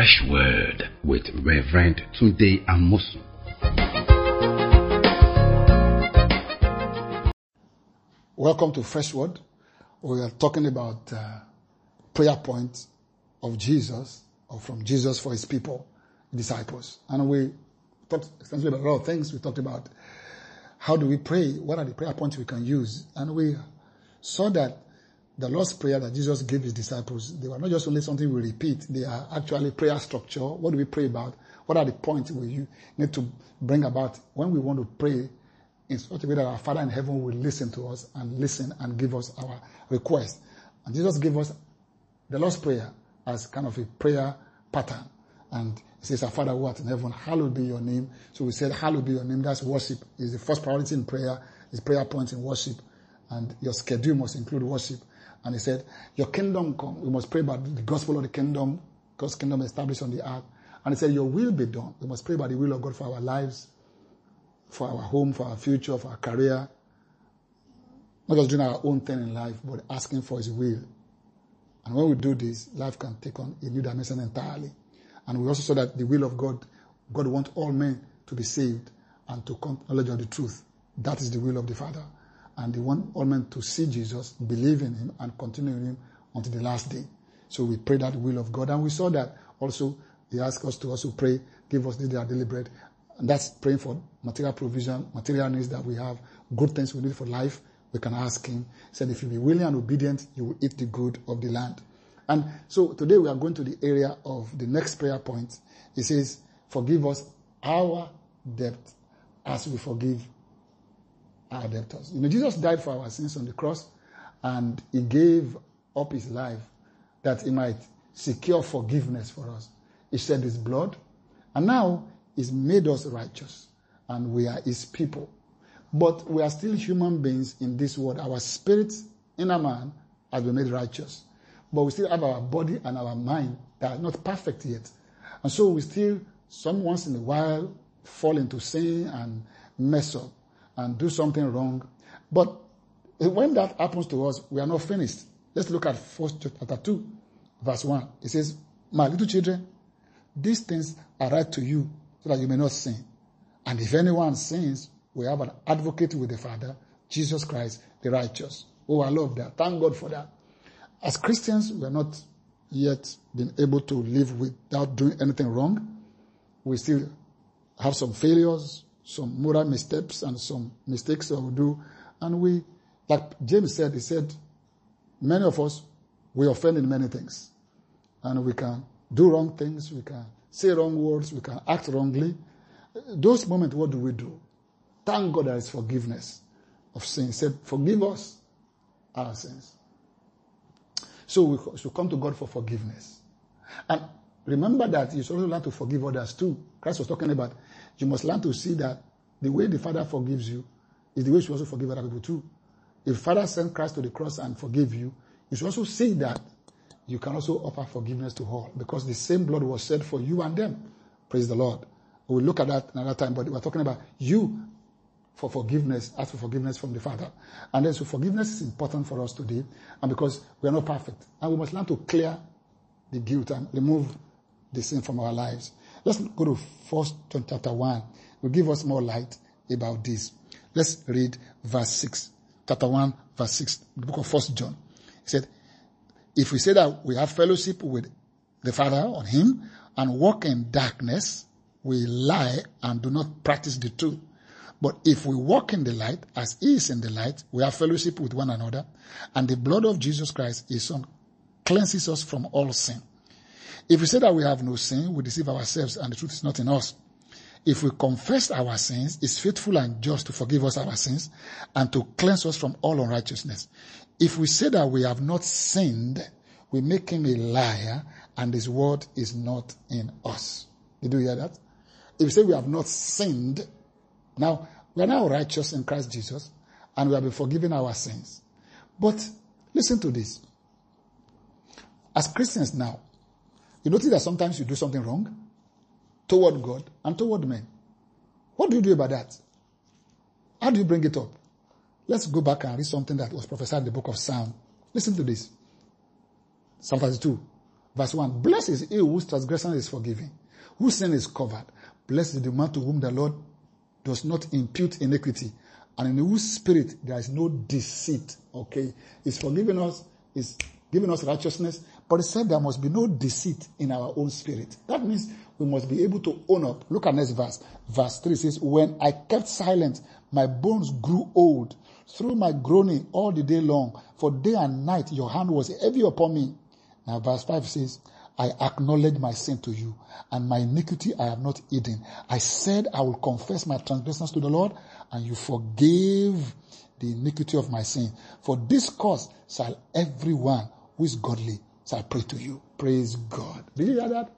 Fresh Word with Reverend Tunde Amosu. Welcome to Fresh Word. We are talking about uh, prayer points of Jesus or from Jesus for his people, disciples. And we talked extensively about a lot of things. We talked about how do we pray? What are the prayer points we can use? And we saw that the Lord's Prayer that Jesus gave his disciples, they were not just only something we repeat, they are actually prayer structure. What do we pray about? What are the points we need to bring about when we want to pray in such a way that our Father in heaven will listen to us and listen and give us our request. And Jesus gave us the Lord's Prayer as kind of a prayer pattern. And he says, Our Father who art in heaven, hallowed be your name. So we said, hallowed be your name. That's worship. Is the first priority in prayer. Is prayer point in worship. And your schedule must include worship. And he said, Your kingdom come. We must pray about the gospel of the kingdom, God's kingdom established on the earth. And he said, Your will be done. We must pray about the will of God for our lives, for our home, for our future, for our career. Not just doing our own thing in life, but asking for his will. And when we do this, life can take on a new dimension entirely. And we also saw that the will of God, God wants all men to be saved and to come knowledge of the truth. That is the will of the Father and they want all men to see Jesus, believe in him, and continue in him until the last day. So we pray that will of God. And we saw that also he asked us to also pray, give us this our daily bread. And that's praying for material provision, material needs that we have, good things we need for life. We can ask him. He said, if you be willing and obedient, you will eat the good of the land. And so today we are going to the area of the next prayer point. He says, forgive us our debt as we forgive Ah. our debtors. You know, Jesus died for our sins on the cross and he gave up his life that he might secure forgiveness for us. He shed his blood and now he's made us righteous and we are his people. But we are still human beings in this world. Our spirit, inner man, has been made righteous. But we still have our body and our mind that are not perfect yet. And so we still, some once in a while, fall into sin and mess up and do something wrong. But when that happens to us, we are not finished. Let's look at First chapter 2, verse 1. It says, My little children, these things are right to you so that you may not sin. And if anyone sins, we have an advocate with the Father, Jesus Christ, the righteous. Oh, I love that. Thank God for that. As Christians, we are not yet been able to live without doing anything wrong. We still have some failures, some moral missteps and some mistakes that we do. And we, like James said, he said, many of us, we offend in many things. And we can do wrong things, we can say wrong words, we can act wrongly. Those moments, what do we do? Thank God there is forgiveness of sin. He said, forgive us our sins. So we should come to God for forgiveness. And remember that you should also learn to forgive others too. Christ was talking about you must learn to see that the way the Father forgives you is the way you also forgive other people too. If Father sent Christ to the cross and forgive you, you should also see that you can also offer forgiveness to all because the same blood was shed for you and them. Praise the Lord. We'll look at that another time, but we're talking about you for forgiveness, ask for forgiveness from the Father. And then so forgiveness is important for us today, and because we are not perfect. And we must learn to clear the guilt and remove the sin from our lives. Let's go to First John chapter 1. Will give us more light about this. Let's read verse 6. Chapter 1, verse 6, the book of First John. He said, If we say that we have fellowship with the Father on Him and walk in darkness, we lie and do not practice the truth. But if we walk in the light, as He is in the light, we have fellowship with one another, and the blood of Jesus Christ, His Son, cleanses us from all sin. If we say that we have no sin, we deceive ourselves and the truth is not in us. If we confess our sins, is faithful and just to forgive us our sins and to cleanse us from all unrighteousness. If we say that we have not sinned, we make him a liar and his word is not in us. Did you hear that? If we say we have not sinned, now we are now righteous in Christ Jesus and we have been forgiven our sins. But listen to this. As Christians now, you notice that sometimes you do something wrong toward God and toward men. What do you do about that? How do you bring it up? Let's go back and read something that was prophesied in the book of Psalm. Listen to this. Psalm 32. Verse 1 Blessed is he whose transgression is forgiven, whose sin is covered. Blessed is the man to whom the Lord does not impute iniquity, and in whose spirit there is no deceit. Okay, He's forgiving us, He's giving us righteousness, but He said there must be no deceit in our own spirit. That means we must be able to own up. Look at next verse. Verse 3 says, When I kept silent, my bones grew old through my groaning all the day long. For day and night your hand was heavy upon me. Now verse 5 says, I acknowledge my sin to you, and my iniquity I have not hidden. I said I will confess my transgressions to the Lord, and you forgave the iniquity of my sin. For this cause shall everyone who is godly shall pray to you. Praise God. Did you hear that?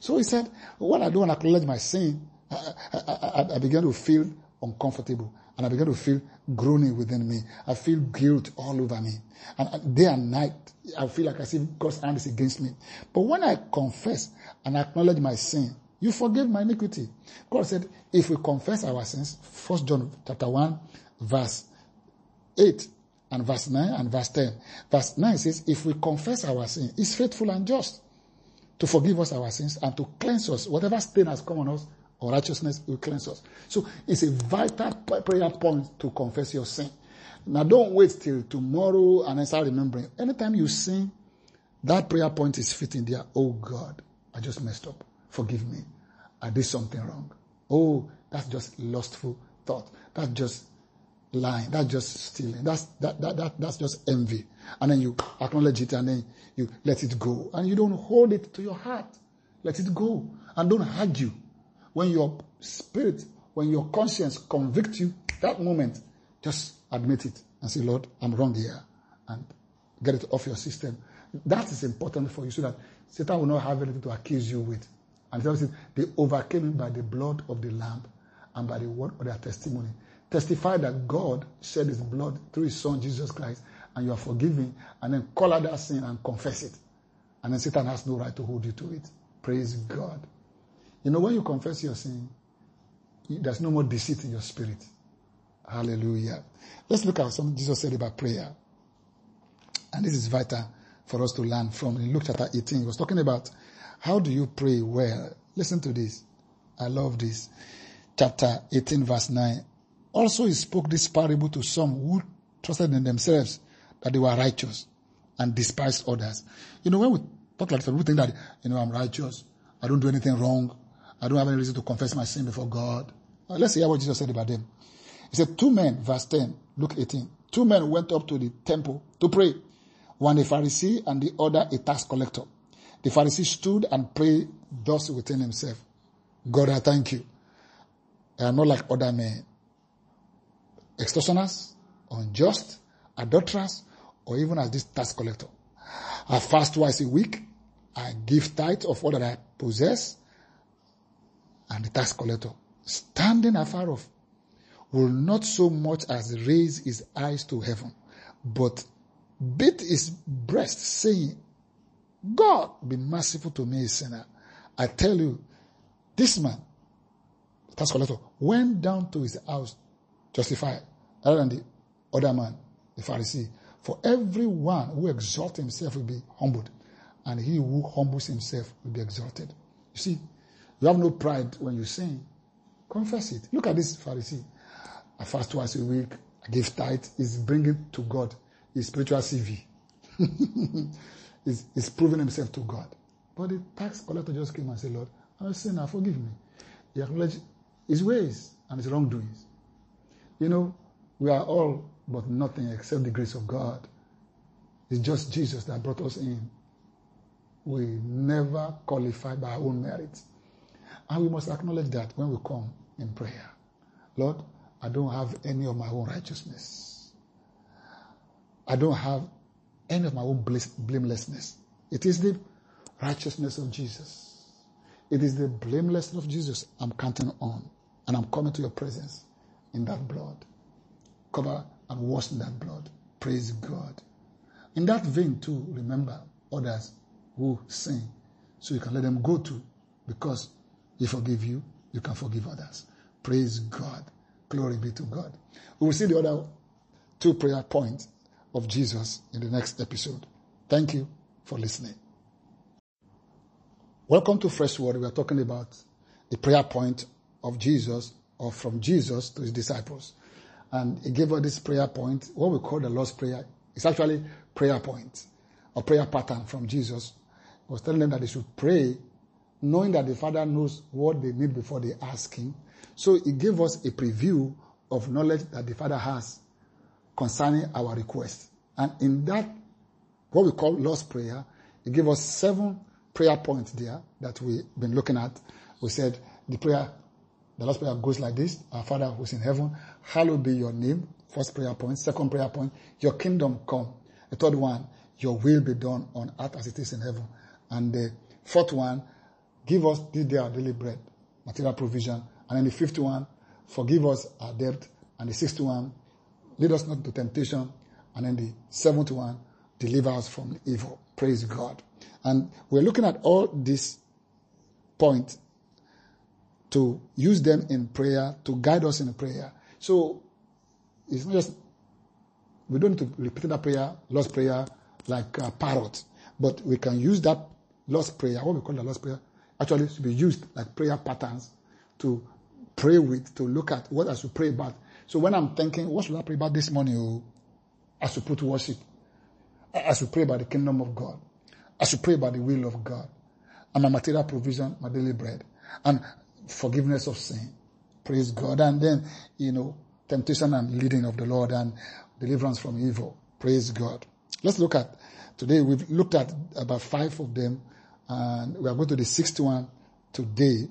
So he said, when I don't acknowledge my sin, I, I, I, I began to feel uncomfortable and I began to feel groaning within me. I feel guilt all over me. And day and night, I feel like I see God's hand is against me. But when I confess and acknowledge my sin, you forgive my iniquity. God said, if we confess our sins, First John chapter 1, verse 8 and verse 9 and verse 10. Verse 9 says, if we confess our sin, he's faithful and just to forgive us our sins and to cleanse us. Whatever stain has come on us, or righteousness will cleanse us. So it's a vital prayer point to confess your sin. Now don't wait till tomorrow and then start remembering. Anytime you sin, that prayer point is fitting there. Oh God, I just messed up. Forgive me. I did something wrong. Oh, that's just lustful thought. That's just lying. That's just stealing. That's that, that, that that's just envy. And then you acknowledge it and then you let it go. And you don't hold it to your heart. Let it go. And don't argue. When your spirit, when your conscience convicts you, that moment, just admit it and say, Lord, I'm wrong here. And get it off your system. That is important for you so that Satan will not have anything to accuse you with. And they overcame him by the blood of the Lamb and by the word of their testimony. Testify that God shed his blood through his son Jesus Christ and you are forgiven and then call out that sin and confess it. And then Satan has no right to hold you to it. Praise God. You know, when you confess your sin, there's no more deceit in your spirit. Hallelujah. Let's look at something Jesus said about prayer. And this is vital for us to learn from. In Luke chapter 18, he was talking about how do you pray well. Listen to this. I love this. Chapter 18, verse 9. Also, he spoke this parable to some who trusted in themselves that they were righteous and despised others. You know, when we talk like that, we think that, you know, I'm righteous. I don't do anything wrong. I don't have any reason to confess my sin before God. let's hear what Jesus said about them. He said, Two men, verse 10, Luke 18. Two men went up to the temple to pray, one a Pharisee and the other a tax collector. The Pharisee stood and prayed thus within himself God, I thank you. I am not like other men, extortioners, unjust, adulterers, or even as this tax collector. I fast twice a week. I give tithe of all that I possess and the tax collector, standing afar off, will not so much as raise his eyes to heaven, but beat his breast, saying, God, be merciful to me, a sinner. I tell you, this man, tax collector, went down to his house justified, other than the other man, the Pharisee. For everyone who exalts himself will be humbled, and he who humbles himself will be exalted. You see, you have no pride when you sin. Confess it. Look at this Pharisee. I fast twice a week. I give tithe. He's bringing to God his spiritual CV. he's, he's proving himself to God. But the tax collector just came and said, Lord, I'm a sinner. Forgive me. He acknowledged his ways and his wrongdoings. You know, we are all but nothing except the grace of God. It's just Jesus that brought us in. We never qualify by our own merit. And we must acknowledge that when we come in prayer. Lord, I don't have any of my own righteousness. I don't have any of my own blamelessness. It is the righteousness of Jesus. It is the blamelessness of Jesus I'm counting on. And I'm coming to your presence in that blood. Cover and wash in that blood. Praise God. In that vein, too, remember others who sin so you can let them go to because he forgive you, you can forgive others. Praise God. Glory be to God. We will see the other two prayer points of Jesus in the next episode. Thank you for listening. Welcome to Fresh Word. We are talking about the prayer point of Jesus or from Jesus to his disciples. And he gave us this prayer point, what we call the Lord's Prayer. It's actually prayer point or prayer pattern from Jesus. He was telling them that they should pray knowing that the Father knows what they need before they ask him. So he gave us a preview of knowledge that the Father has concerning our request. And in that, what we call Lord's Prayer, he gave us seven prayer points there that we've been looking at. We said the prayer the last prayer goes like this Our Father who's in heaven, hallowed be your name. First prayer point. Second prayer point, your kingdom come. The third one, your will be done on earth as it is in heaven. And the fourth one, give us this day our daily bread, material provision. And then the fifth one, forgive us our debt. And the sixth one, lead us not into temptation. And then the seventh one, deliver us from evil. Praise God. And we're looking at all these points to use them in prayer, to guide us in prayer. So it's not just, we don't need to repeat that prayer, Lord's Prayer, like a parrot, but we can use that Lord's Prayer, what we call the Lord's Prayer, actually to be used like prayer patterns to pray with, to look at what I should pray about. So when I'm thinking, what should I pray about this morning? Oh, I should put worship. I should pray about the kingdom of God. I should pray about the will of God. And my material provision, my daily bread. And forgiveness of sin. Praise God. And then, you know, temptation and leading of the Lord and deliverance from evil. Praise God. Let's look at today. We've looked at about five of them, and we are going to the sixth one today.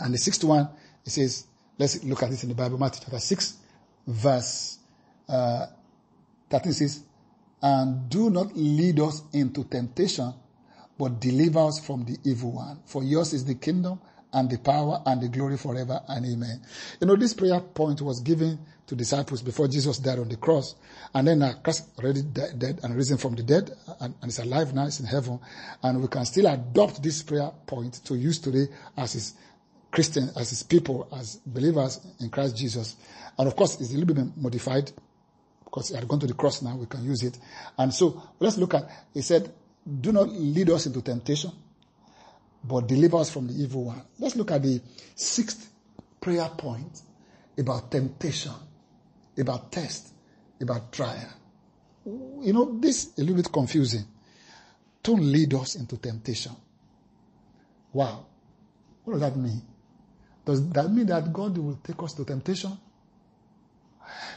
And the sixth one, it says, let's look at this in the Bible, Matthew chapter 6, verse uh, 13 says, And do not lead us into temptation, but deliver us from the evil one. For yours is the kingdom and the power and the glory forever and amen. You know, this prayer point was given to disciples before Jesus died on the cross. And then uh, Christ already dead and risen from the dead and, and is alive now, is in heaven. And we can still adopt this prayer point to use today as his Christian, as his people, as believers in Christ Jesus. And of course, it's a little bit modified because he had gone to the cross now, we can use it. And so let's look at, he said, do not lead us into temptation but deliver us from the evil one. Let's look at the sixth prayer point about temptation, about test, about trial. You know, this is a little bit confusing. Don't lead us into temptation. Wow. What does that mean? Does that mean that God will take us to temptation?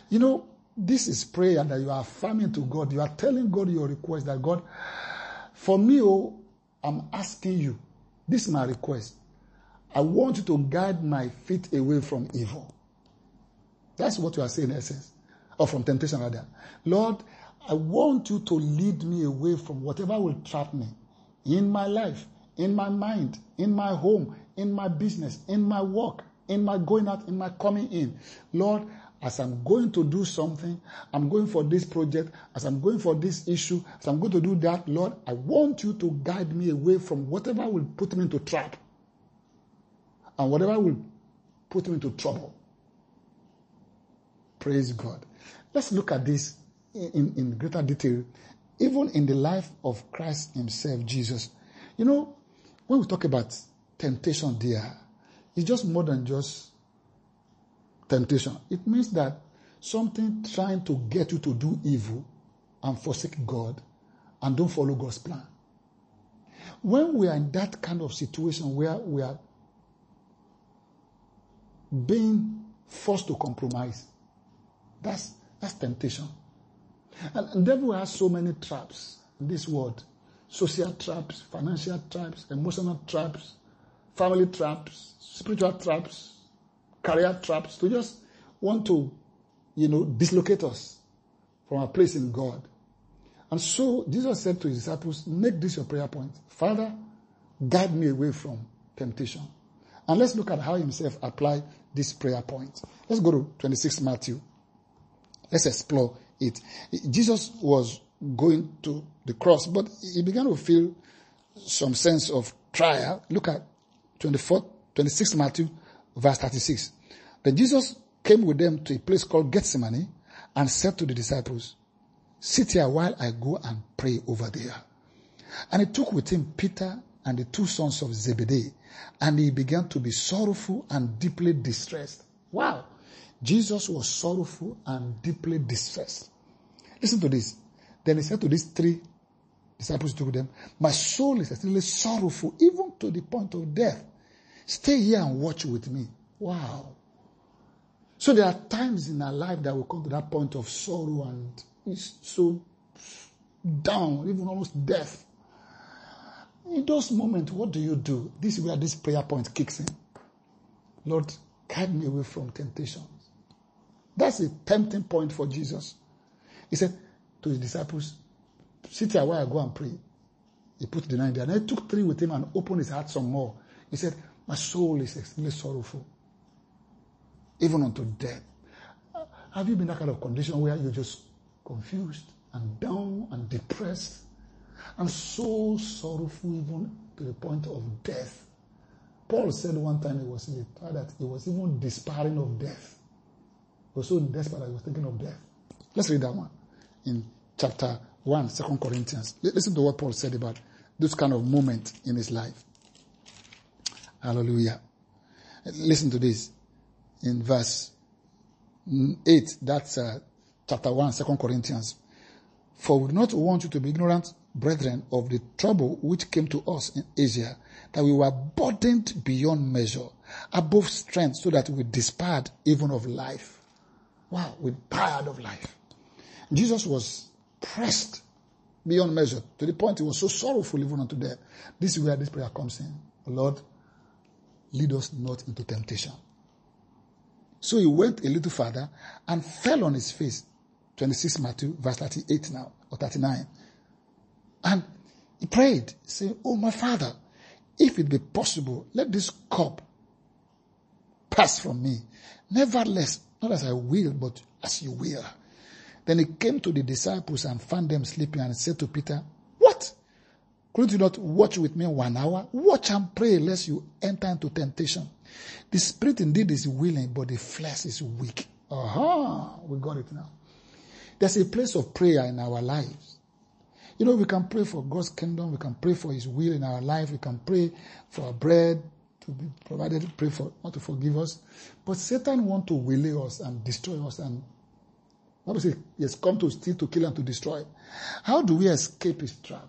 You know, this is prayer that you are affirming to God. You are telling God your request that God, for me, oh, I'm asking you this is my request. I want you to guide my feet away from evil. That's what you are saying in essence. Or from temptation rather. Lord, I want you to lead me away from whatever will trap me in my life, in my mind, in my home, in my business, in my work, in my going out, in my coming in. Lord, as I'm going to do something, I'm going for this project, as I'm going for this issue, as I'm going to do that, Lord, I want you to guide me away from whatever will put me into trap and whatever will put me into trouble. Praise God. Let's look at this in, in greater detail, even in the life of Christ Himself, Jesus. You know, when we talk about temptation there, it's just more than just temptation. It means that something trying to get you to do evil and forsake God and don't follow God's plan. When we are in that kind of situation where we are being forced to compromise, that's, that's temptation. And the devil has so many traps in this world social traps, financial traps, emotional traps, family traps, spiritual traps, career traps to just want to, you know, dislocate us from our place in God. And so Jesus said to his disciples, make this your prayer point. Father, guide me away from temptation. And let's look at how himself applied this prayer point. Let's go to 26 Matthew. Let's explore it. Jesus was going to the cross, but he began to feel some sense of trial. Look at 24, 26 Matthew, verse 36. Then Jesus came with them to a place called Gethsemane and said to the disciples, Sit here while I go and pray over there. And he took with him Peter and the two sons of Zebedee, and he began to be sorrowful and deeply distressed. Wow. Jesus was sorrowful and deeply distressed. Listen to this. Then he said to these three disciples to them, My soul is extremely sorrowful, even to the point of death. Stay here and watch with me. Wow. So there are times in our life that we come to that point of sorrow and it's so down, even almost death. In those moments, what do you do? This is where this prayer point kicks in. Lord, guide me away from temptations. That's a tempting point for Jesus. He said to his disciples, Sit here while I go and pray. He put the nine there. And I took three with him and opened his heart some more. He said, My soul is extremely sorrowful, even unto death. Have you been that kind of condition where you're just confused and down and depressed and so sorrowful even to the point of death? Paul said one time he was in the that he was even despairing of death. He was so desperate that he was thinking of death. Let's read that one in chapter 1, 2 Corinthians. Listen to what Paul said about this kind of moment in his life. Hallelujah. Listen to this in verse 8. That's uh, chapter 1, 2 Corinthians. For we do not want you to be ignorant, brethren, of the trouble which came to us in Asia, that we were burdened beyond measure, above strength, so that we despaired even of life. Wow, we tired of life. Jesus was pressed beyond measure to the point he was so sorrowful even unto death. This is where this prayer comes in. Lord, lead us not into temptation. So he went a little further and fell on his face. 26 Matthew, verse 38 now, or 39. And he prayed, saying, Oh, my father, if it be possible, let this cup pass from me. Nevertheless, not as I will, but as you will. Then he came to the disciples and found them sleeping and said to Peter, What? Could you not watch with me one hour? Watch and pray lest you enter into temptation. The spirit indeed is willing, but the flesh is weak. Aha, we got it now. There's a place of prayer in our lives. You know, we can pray for God's kingdom, we can pray for His will in our life, we can pray for our bread to be provided, pray for not to forgive us. But Satan wants to waylay us and destroy us and Bible says he has come to steal, to kill, and to destroy. How do we escape his trap?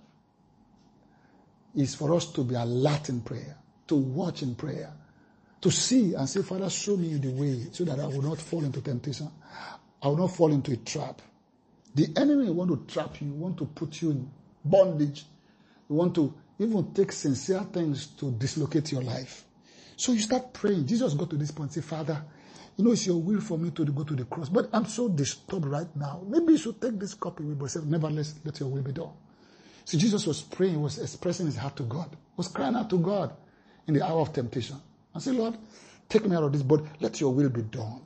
Is for us to be alert in prayer, to watch in prayer, to see and say, Father, show me the way so that I will not fall into temptation. I will not fall into a trap. The enemy want to trap you, want to put you in bondage. You want to even take sincere things to dislocate your life. So you start praying. Jesus got to this point say, Father, you know, it's your will for me to go to the cross, but I'm so disturbed right now. Maybe you should take this cup away, but say, nevertheless, let your will be done. See, Jesus was praying, was expressing his heart to God, was crying out to God in the hour of temptation. And say, Lord, take me out of this, but let your will be done.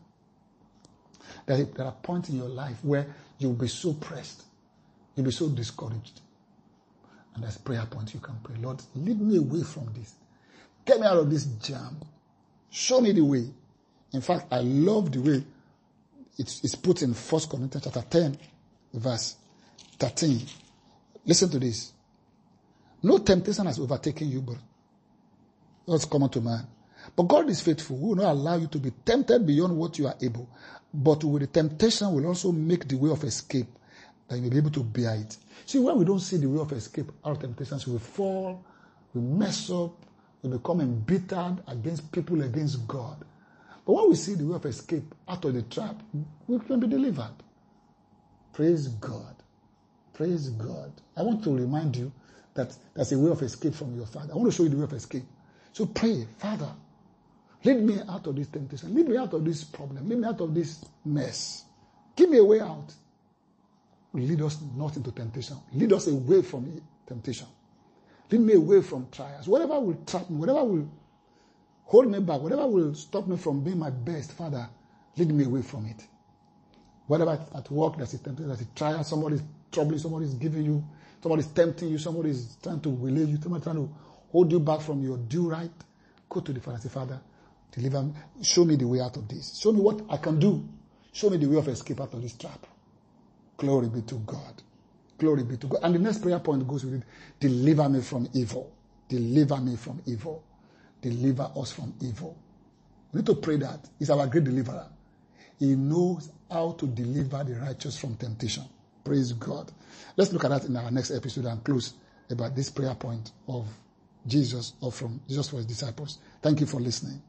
There, there are points in your life where you'll be so pressed, you'll be so discouraged. And there's prayer points you can pray. Lord, lead me away from this. Get me out of this jam. Show me the way. In fact, I love the way it's, it's put in 1 Corinthians chapter 10, verse 13. Listen to this. No temptation has overtaken you, but what's common to man. But God is faithful. He will not allow you to be tempted beyond what you are able. But with the temptation will also make the way of escape that you may be able to bear it. See, when we don't see the way of escape out of temptations, we fall, we mess up, we become embittered against people, against God. But when we see the way of escape out of the trap, we can be delivered. Praise God. Praise God. I want to remind you that there's a way of escape from your father. I want to show you the way of escape. So pray, Father, lead me out of this temptation. Lead me out of this problem. Lead me out of this mess. Give me a way out. Lead us not into temptation. Lead us away from temptation. Lead me away from trials. Whatever will trap me, whatever will hold me back, whatever will stop me from being my best, Father, lead me away from it. Whatever at work that's a temptation, that's a trial, somebody's troubling, somebody's giving you, somebody's tempting you, somebody's trying to relay you, somebody's trying to hold you back from your due right, go to the Father say, Father, deliver me, show me the way out of this. Show me what I can do. Show me the way of escape out of this trap. Glory be to God. Glory be to God. And the next prayer point goes with it, deliver me from evil. Deliver me from evil. Deliver us from evil. We need to pray that. He's our great deliverer. He knows how to deliver the righteous from temptation. Praise God. Let's look at that in our next episode and close about this prayer point of Jesus or from Jesus for his disciples. Thank you for listening.